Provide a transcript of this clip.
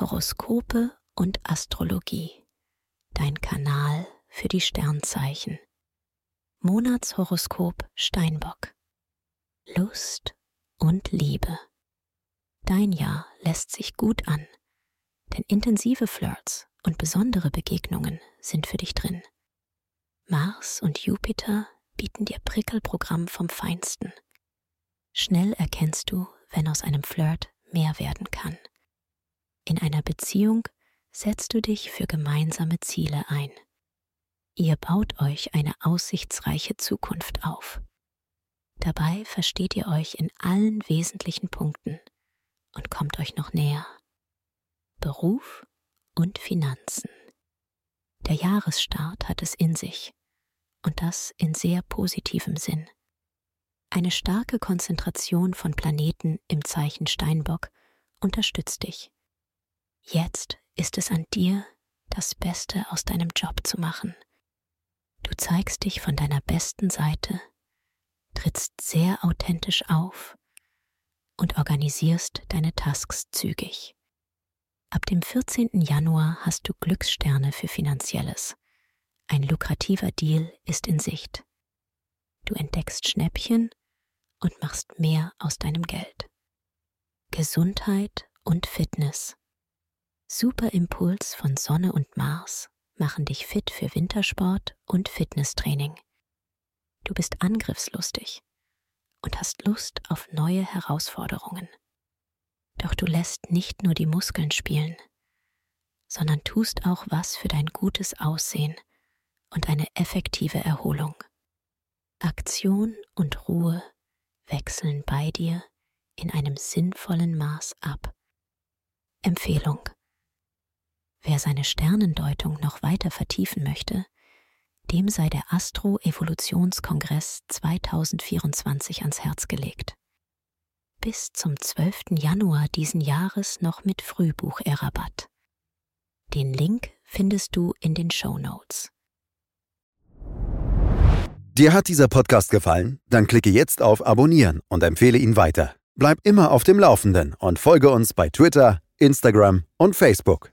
Horoskope und Astrologie. Dein Kanal für die Sternzeichen. Monatshoroskop Steinbock. Lust und Liebe. Dein Jahr lässt sich gut an, denn intensive Flirts und besondere Begegnungen sind für dich drin. Mars und Jupiter bieten dir Prickelprogramm vom Feinsten. Schnell erkennst du, wenn aus einem Flirt mehr werden kann. In einer Beziehung setzt du dich für gemeinsame Ziele ein. Ihr baut euch eine aussichtsreiche Zukunft auf. Dabei versteht ihr euch in allen wesentlichen Punkten und kommt euch noch näher. Beruf und Finanzen. Der Jahresstart hat es in sich und das in sehr positivem Sinn. Eine starke Konzentration von Planeten im Zeichen Steinbock unterstützt dich. Jetzt ist es an dir, das Beste aus deinem Job zu machen. Du zeigst dich von deiner besten Seite, trittst sehr authentisch auf und organisierst deine Tasks zügig. Ab dem 14. Januar hast du Glückssterne für Finanzielles. Ein lukrativer Deal ist in Sicht. Du entdeckst Schnäppchen und machst mehr aus deinem Geld. Gesundheit und Fitness. Superimpuls von Sonne und Mars machen dich fit für Wintersport und Fitnesstraining. Du bist angriffslustig und hast Lust auf neue Herausforderungen. Doch du lässt nicht nur die Muskeln spielen, sondern tust auch was für dein gutes Aussehen und eine effektive Erholung. Aktion und Ruhe wechseln bei dir in einem sinnvollen Maß ab. Empfehlung. Wer seine Sternendeutung noch weiter vertiefen möchte, dem sei der Astro-Evolutionskongress 2024 ans Herz gelegt. Bis zum 12. Januar diesen Jahres noch mit Frühbucherrabatt. Den Link findest du in den Show Notes. Dir hat dieser Podcast gefallen? Dann klicke jetzt auf Abonnieren und empfehle ihn weiter. Bleib immer auf dem Laufenden und folge uns bei Twitter, Instagram und Facebook.